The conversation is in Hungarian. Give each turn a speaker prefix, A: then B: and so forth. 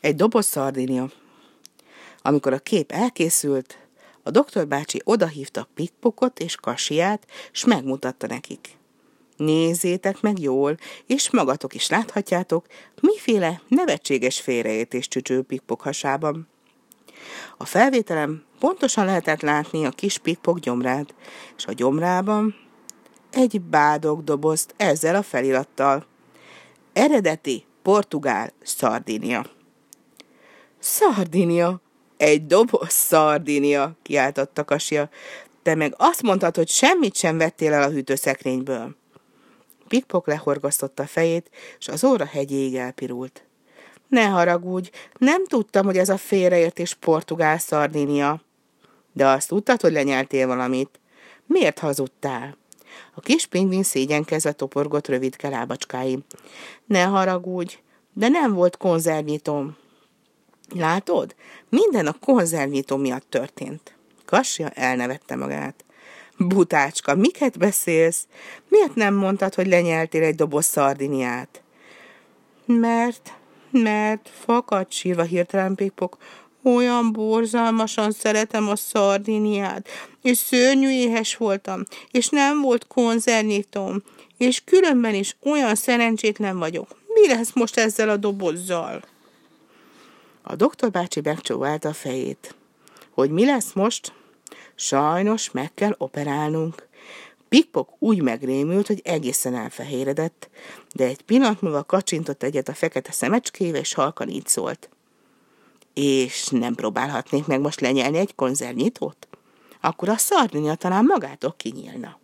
A: Egy doboz szardinia. Amikor a kép elkészült, a doktor bácsi odahívta Pikpokot és Kasiát, s megmutatta nekik. Nézzétek meg jól, és magatok is láthatjátok, miféle nevetséges félreértés csücső Pikpok hasában. A felvételem pontosan lehetett látni a kis Pikpok gyomrát, és a gyomrában egy bádog dobozt ezzel a felirattal. Eredeti portugál szardinia. Szardinia! Egy doboz szardinia, kiáltotta Kasia. Te meg azt mondtad, hogy semmit sem vettél el a hűtőszekrényből. Pikpok lehorgasztotta a fejét, és az óra hegyéig elpirult. Ne haragudj, nem tudtam, hogy ez a félreértés portugál szardinia. De azt tudtad, hogy lenyeltél valamit. Miért hazudtál? A kis pingvin szégyenkezve toporgott rövid lábacskáim. Ne haragudj, de nem volt konzervnyitom. Látod? Minden a konzervnyitó miatt történt. Kassia elnevette magát. Butácska, miket beszélsz? Miért nem mondtad, hogy lenyeltél egy doboz szardiniát? Mert, mert fakad sírva hirtelen Pikpok, olyan borzalmasan szeretem a szardiniát, és szörnyű éhes voltam, és nem volt konzervnyitom, és különben is olyan szerencsétlen vagyok. Mi lesz most ezzel a dobozzal? A doktor bácsi megcsóválta a fejét. Hogy mi lesz most? Sajnos meg kell operálnunk. Pikpok úgy megrémült, hogy egészen elfehéredett, de egy pillanat múlva kacsintott egyet a fekete szemecskével, és halkan így szólt. És nem próbálhatnék meg most lenyelni egy konzervnyitót? Akkor a szardinia talán magától kinyílna.